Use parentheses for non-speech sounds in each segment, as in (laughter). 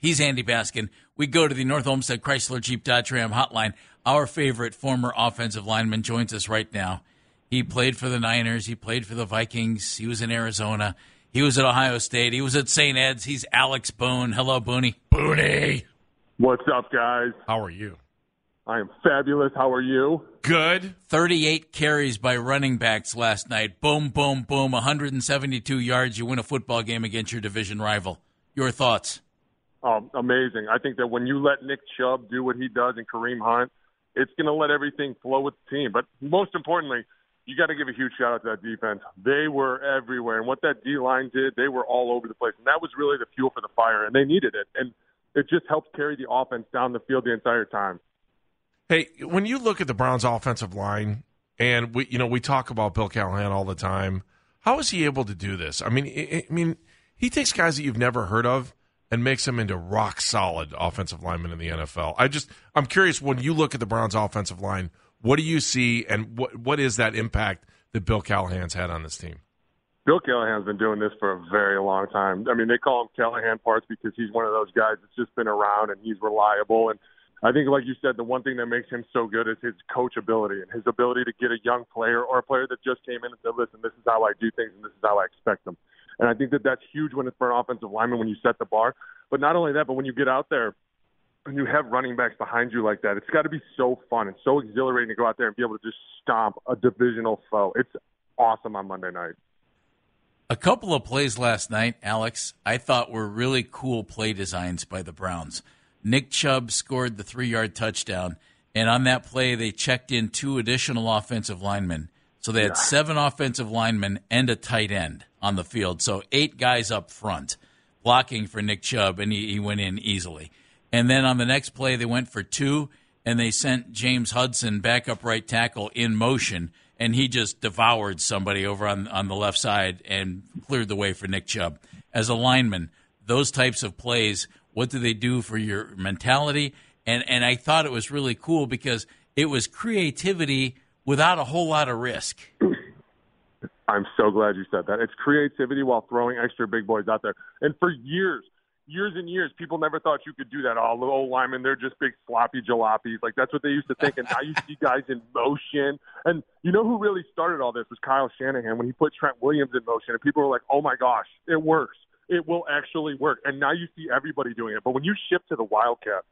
He's Andy Baskin. We go to the North Olmsted Chrysler Jeep Dodge Ram hotline. Our favorite former offensive lineman joins us right now. He played for the Niners. He played for the Vikings. He was in Arizona. He was at Ohio State. He was at St. Ed's. He's Alex Boone. Hello, Booney. Booney. What's up, guys? How are you? I am fabulous. How are you? Good. 38 carries by running backs last night. Boom, boom, boom. 172 yards. You win a football game against your division rival. Your thoughts? Oh, amazing. I think that when you let Nick Chubb do what he does and Kareem Hunt, it's going to let everything flow with the team. But most importantly, you got to give a huge shout out to that defense. They were everywhere, and what that D line did, they were all over the place, and that was really the fuel for the fire, and they needed it, and it just helped carry the offense down the field the entire time. Hey, when you look at the Browns' offensive line, and we, you know, we talk about Bill Callahan all the time. How is he able to do this? I mean, I mean, he takes guys that you've never heard of and makes them into rock solid offensive linemen in the NFL. I just, I'm curious when you look at the Browns' offensive line, what do you see, and what what is that impact that Bill Callahan's had on this team? Bill Callahan's been doing this for a very long time. I mean, they call him Callahan parts because he's one of those guys that's just been around and he's reliable. And I think, like you said, the one thing that makes him so good is his coachability and his ability to get a young player or a player that just came in and said, "Listen, this is how I do things and this is how I expect them." And I think that that's huge when it's for an offensive lineman when you set the bar. But not only that, but when you get out there and you have running backs behind you like that, it's got to be so fun and so exhilarating to go out there and be able to just stomp a divisional foe. It's awesome on Monday night. A couple of plays last night, Alex, I thought were really cool play designs by the Browns. Nick Chubb scored the three yard touchdown, and on that play, they checked in two additional offensive linemen. So they had seven offensive linemen and a tight end on the field. So eight guys up front blocking for Nick Chubb, and he, he went in easily. And then on the next play, they went for two, and they sent James Hudson, backup right tackle, in motion, and he just devoured somebody over on, on the left side and cleared the way for Nick Chubb. As a lineman, those types of plays, what do they do for your mentality? And, and I thought it was really cool because it was creativity without a whole lot of risk. (clears throat) I'm so glad you said that. It's creativity while throwing extra big boys out there. And for years, years and years, people never thought you could do that. Oh, little old linemen, they're just big sloppy jalopies. Like that's what they used to think. And now you see guys in motion. And you know who really started all this was Kyle Shanahan when he put Trent Williams in motion. And people were like, oh my gosh, it works. It will actually work. And now you see everybody doing it. But when you shift to the Wildcat,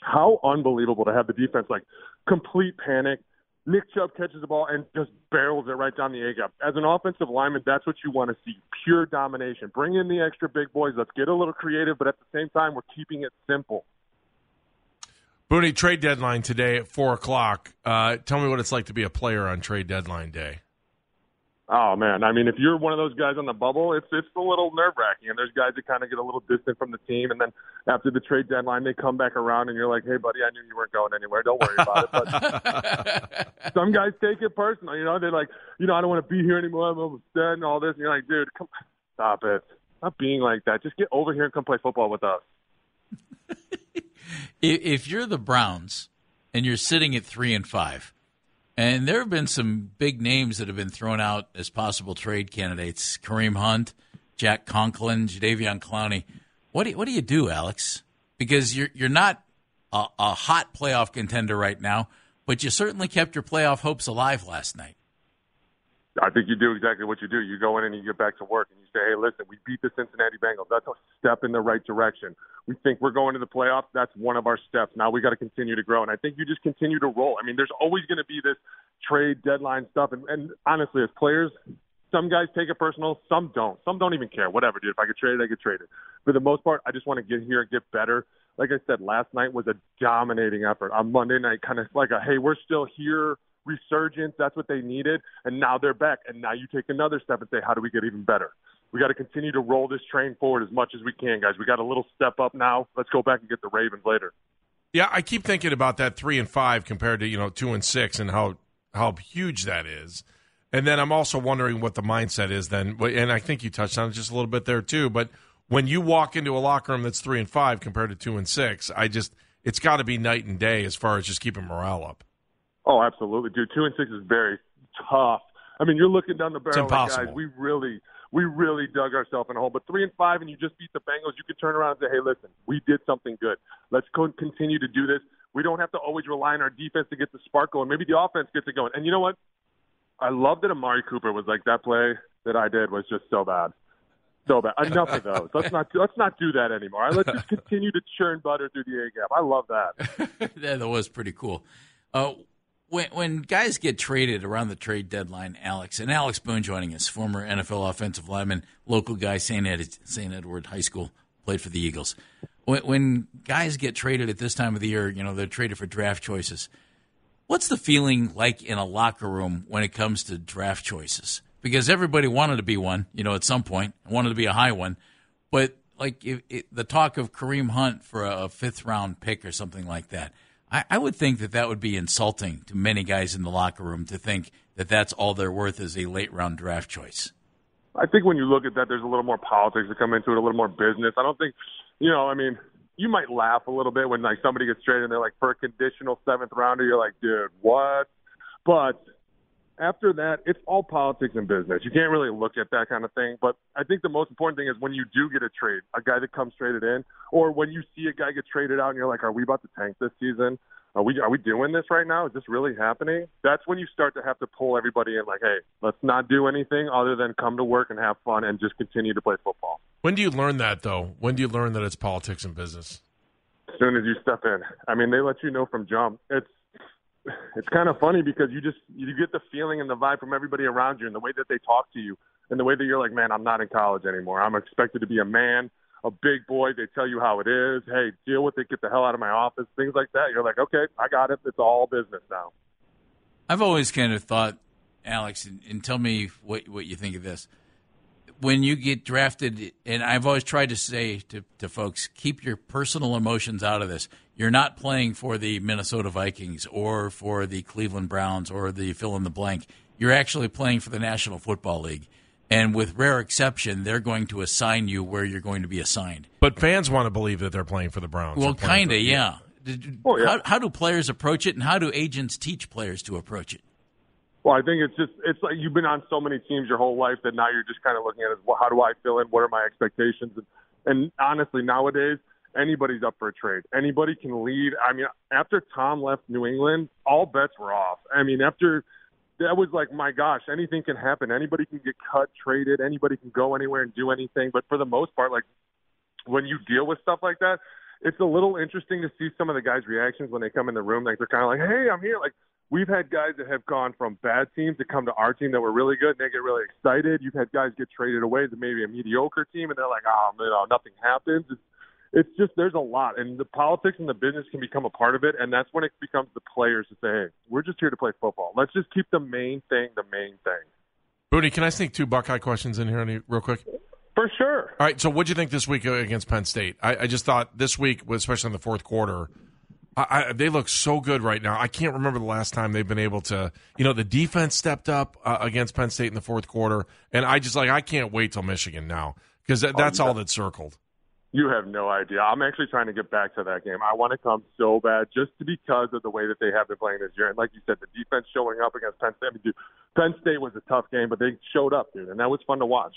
how unbelievable to have the defense like complete panic – Nick Chubb catches the ball and just barrels it right down the A gap. As an offensive lineman, that's what you want to see pure domination. Bring in the extra big boys. Let's get a little creative, but at the same time, we're keeping it simple. Booney, trade deadline today at 4 o'clock. Uh, tell me what it's like to be a player on trade deadline day. Oh man, I mean, if you're one of those guys on the bubble, it's it's a little nerve wracking. And there's guys that kind of get a little distant from the team, and then after the trade deadline, they come back around, and you're like, "Hey, buddy, I knew you weren't going anywhere. Don't worry about it." But (laughs) some guys take it personal. You know, they're like, "You know, I don't want to be here anymore. I'm upset and all this." And you're like, "Dude, come, stop it. Stop being like that. Just get over here and come play football with us." (laughs) if you're the Browns and you're sitting at three and five and there have been some big names that have been thrown out as possible trade candidates: Kareem Hunt, Jack Conklin, Jadeveon Clowney. What do you, what do you do, Alex? Because you're you're not a, a hot playoff contender right now, but you certainly kept your playoff hopes alive last night. I think you do exactly what you do. You go in and you get back to work and say, hey, listen, we beat the Cincinnati Bengals. That's a step in the right direction. We think we're going to the playoffs. That's one of our steps. Now we got to continue to grow. And I think you just continue to roll. I mean, there's always going to be this trade deadline stuff. And, and honestly, as players, some guys take it personal, some don't. Some don't even care. Whatever, dude. If I get traded, I get traded. For the most part, I just want to get here and get better. Like I said, last night was a dominating effort. On Monday night, kind of like a hey, we're still here resurgence. That's what they needed, and now they're back. And now you take another step and say, how do we get even better? We got to continue to roll this train forward as much as we can, guys. We got a little step up now. Let's go back and get the Ravens later. Yeah, I keep thinking about that three and five compared to you know two and six, and how how huge that is. And then I'm also wondering what the mindset is then. And I think you touched on it just a little bit there too. But when you walk into a locker room that's three and five compared to two and six, I just it's got to be night and day as far as just keeping morale up. Oh, absolutely, dude. Two and six is very tough. I mean, you're looking down the barrel, like, guys. We really, we really dug ourselves in a hole. But three and five, and you just beat the Bengals, you can turn around and say, "Hey, listen, we did something good. Let's continue to do this. We don't have to always rely on our defense to get the spark going. Maybe the offense gets it going." And you know what? I love that Amari Cooper was like that play that I did was just so bad. So bad. Enough of those. Let's not let's not do that anymore. Let's just (laughs) continue to churn butter through the A gap. I love that. (laughs) that was pretty cool. Uh, when when guys get traded around the trade deadline, Alex and Alex Boone joining us, former NFL offensive lineman, local guy, St. Ed, St. Edward High School, played for the Eagles. When, when guys get traded at this time of the year, you know they're traded for draft choices. What's the feeling like in a locker room when it comes to draft choices? Because everybody wanted to be one, you know, at some point, wanted to be a high one, but like if, the talk of Kareem Hunt for a, a fifth round pick or something like that. I, I would think that that would be insulting to many guys in the locker room to think that that's all they're worth is a late round draft choice. I think when you look at that, there's a little more politics that come into it, a little more business. I don't think, you know, I mean, you might laugh a little bit when like somebody gets traded and they're like for a conditional seventh rounder. You're like, dude, what? But after that, it's all politics and business. You can't really look at that kind of thing. But I think the most important thing is when you do get a trade, a guy that comes traded in, or when you see a guy get traded out and you're like, are we about to tank this season? Are we are we doing this right now? Is this really happening? That's when you start to have to pull everybody in. Like, hey, let's not do anything other than come to work and have fun and just continue to play football. When do you learn that though? When do you learn that it's politics and business? As soon as you step in. I mean, they let you know from jump. It's it's kind of funny because you just you get the feeling and the vibe from everybody around you and the way that they talk to you and the way that you're like, man, I'm not in college anymore. I'm expected to be a man a big boy. They tell you how it is. Hey, deal with it. Get the hell out of my office. Things like that. You're like, okay, I got it. It's all business now. I've always kind of thought, Alex, and, and tell me what what you think of this. When you get drafted, and I've always tried to say to, to folks, keep your personal emotions out of this. You're not playing for the Minnesota Vikings or for the Cleveland Browns or the fill in the blank. You're actually playing for the National Football League and with rare exception, they're going to assign you where you're going to be assigned. But fans want to believe that they're playing for the Browns. Well, kind of, yeah. Oh, yeah. How, how do players approach it, and how do agents teach players to approach it? Well, I think it's just it's like you've been on so many teams your whole life that now you're just kind of looking at it well, how do I fill in? What are my expectations? And, and honestly, nowadays anybody's up for a trade. Anybody can leave. I mean, after Tom left New England, all bets were off. I mean, after that was like, my gosh, anything can happen. Anybody can get cut, traded. Anybody can go anywhere and do anything. But for the most part, like when you deal with stuff like that, it's a little interesting to see some of the guys' reactions when they come in the room. Like they're kind of like, "Hey, I'm here." Like we've had guys that have gone from bad teams to come to our team that were really good, and they get really excited. You've had guys get traded away to maybe a mediocre team, and they're like, "Oh, you oh, know, nothing happens." It's, it's just there's a lot, and the politics and the business can become a part of it, and that's when it becomes the players to say, "Hey, we're just here to play football. Let's just keep the main thing the main thing." Booty, can I sneak two Buckeye questions in here, real quick? For sure. All right. So, what'd you think this week against Penn State? I, I just thought this week, especially in the fourth quarter, I, I, they look so good right now. I can't remember the last time they've been able to. You know, the defense stepped up uh, against Penn State in the fourth quarter, and I just like I can't wait till Michigan now because that, that's oh, all that's circled. You have no idea. I'm actually trying to get back to that game. I want to come so bad just because of the way that they have been playing this year. And like you said, the defense showing up against Penn State. I mean, dude, Penn State was a tough game, but they showed up, dude, and that was fun to watch.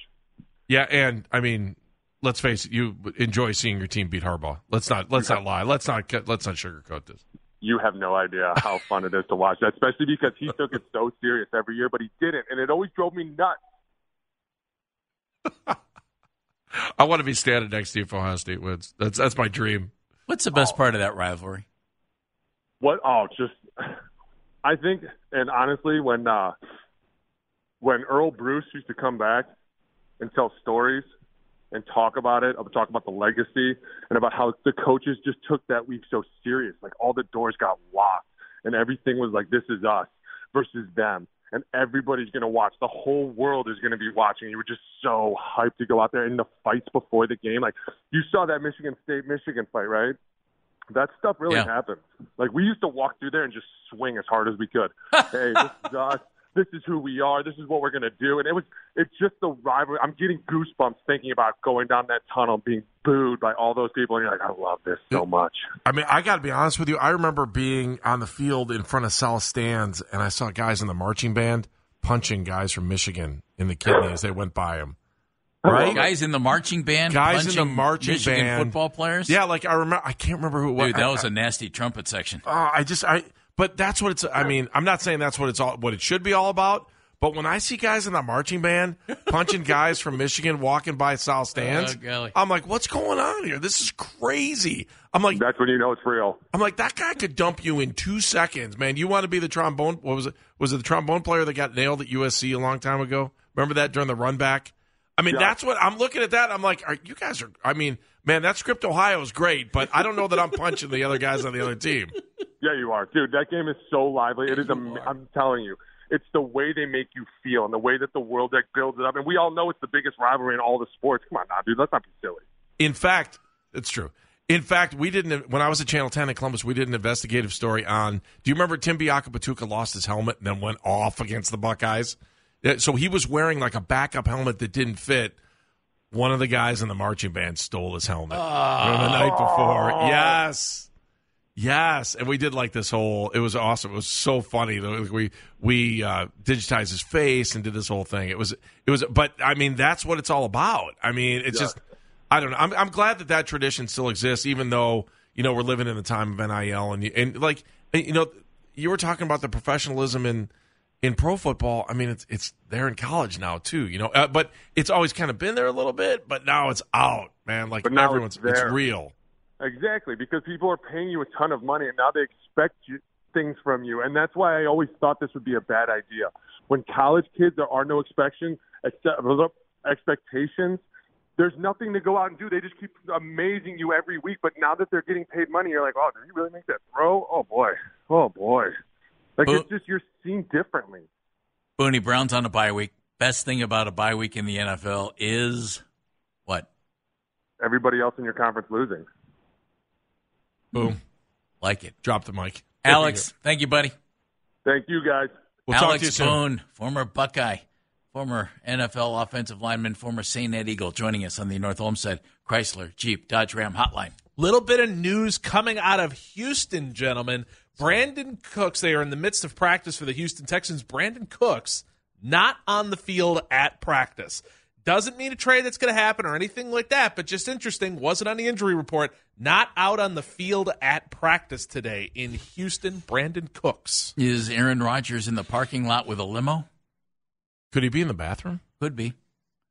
Yeah, and I mean, let's face it, you enjoy seeing your team beat Harbaugh. Let's not let's not lie. Let's not let's not sugarcoat this. You have no idea how fun it is to watch that, especially because he took it so serious every year, but he didn't, and it always drove me nuts. (laughs) I want to be standing next to you if Ohio State wins. That's that's my dream. What's the best oh. part of that rivalry? What? Oh, just I think, and honestly, when uh, when Earle Bruce used to come back and tell stories and talk about it, talk about the legacy, and about how the coaches just took that week so serious. Like all the doors got locked, and everything was like, "This is us versus them," and everybody's going to watch. The whole world is going to be watching. You were just so hyped to go out there in the fights before the game. Like you saw that Michigan State Michigan fight, right? That stuff really Yeah. happens. Like we used to walk through there and just swing as hard as we could. (laughs) hey, this is us. This is who we are. This is what we're gonna do. And it was it's just the rivalry. I'm getting goosebumps thinking about going down that tunnel, being booed by all those people, and you're like, I love this so much. I mean, I got to be honest with you. I remember being on the field in front of South stands, and I saw guys in the marching band punching guys from Michigan in the kidney as they went by them. (laughs) Right? Guys in the marching band, Guys in the marching Michigan band. football players. Yeah, like I remember. I can't remember who it was. dude, that was a nasty trumpet section. Oh, I just I but that's what it's I mean, I'm not saying that's what it's all what it should be all about, but when I see guys in that marching band (laughs) punching guys from Michigan walking by South stands, Oh. I'm like, what's going on here? This is crazy. I'm like That's when you know it's real. I'm like that guy could dump you in 2 seconds, man. You want to be the trombone what was it? Was it the trombone player that got nailed at USC a long time ago? Remember that during the run back? I mean, Yeah. that's what I'm looking at that. I'm like, are, you guys are I mean, man, that script Ohio is great, but I don't know that I'm punching the other guys on the other team. (laughs) Yeah, you are, dude. That game is so lively. It is. Am- I'm telling you, it's the way they make you feel and the way that the World Deck builds it up. And we all know it's the biggest rivalry in all the sports. Come on, now, dude. Let's not be silly. In fact, it's true. In fact, we didn't. When I was at Channel Ten in Columbus, we did an investigative story on. Do you remember Tim Biakabutuka lost his helmet and then went off against the Buckeyes? Yeah, So he was wearing like a backup helmet that didn't fit. One of the guys in the marching band stole his helmet from the night before. Yes, yes, and we did like this whole. It was awesome. It was so funny. We we uh, digitized his face and did this whole thing. It was it was. But I mean, that's what it's all about. I mean, it's just. I don't know. I'm, I'm glad that that tradition still exists, even though you know we're living in the time of NIL and and like you know you were talking about the professionalism in in pro football. I mean, it's it's there in college now too. You know, uh, but it's always kind of been there a little bit, but now it's out, man. Like everyone's it's there. real. Exactly, because people are paying you a ton of money, and now they expect you, things from you, and that's why I always thought this would be a bad idea. When college kids, there are no expectation, expectations. There's nothing to go out and do. They just keep amazing you every week. But now that they're getting paid money, you're like, oh, did he really make that throw? Oh boy, oh boy. Like Well- it's just you're seen differently. Booney Brown's on a bye week. Best thing about a bye week in the NFL is what? Everybody else in your conference losing. Boom. Hmm. Like it. Drop the mic. Alex, thank you, buddy. Thank you guys. We'll talk Alex to you soon. Boone, former Buckeye, former NFL offensive lineman, former St. Ed Eagle, joining us on the North Olmsted Chrysler Jeep Dodge Ram Hotline. Little bit of news coming out of Houston, gentlemen. Brandin Cooks, they are in the midst of practice for the Houston Texans. Brandin Cooks not on the field at practice. Doesn't mean a trade that's going to happen or anything like that, but just interesting. Wasn't on the injury report. Not out on the field at practice today in Houston. Brandin Cooks. Is Aaron Rodgers in the parking lot with a limo? Could he be in the bathroom? Could be.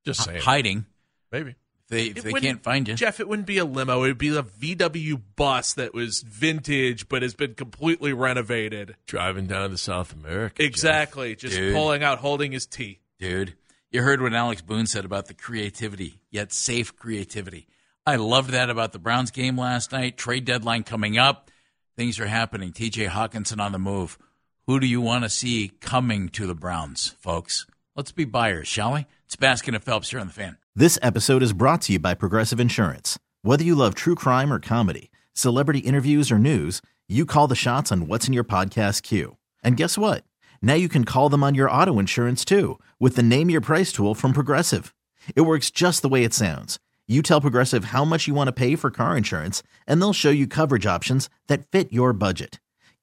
Just saying. Hiding. Maybe. They, if they can't find you. Jeff, it wouldn't be a limo. It would be a VW bus that was vintage but has been completely renovated. Driving down to South America. Jeff. Exactly. Just Dude. pulling out, holding his tea. Dude, you heard what Alex Boone said about the creativity, yet safe creativity. I loved that about the Browns game last night. Trade deadline coming up. Things are happening. TJ Hockenson on the move. Who do you want to see coming to the Browns, folks? Let's be buyers, shall we? It's Baskin and Phelps here on the fan. This episode is brought to you by Progressive Insurance. Whether you love true crime or comedy, celebrity interviews or news, you call the shots on what's in your podcast queue. And guess what? Now you can call them on your auto insurance too with the Name Your Price tool from Progressive. It works just the way it sounds. You tell Progressive how much you want to pay for car insurance, and they'll show you coverage options that fit your budget.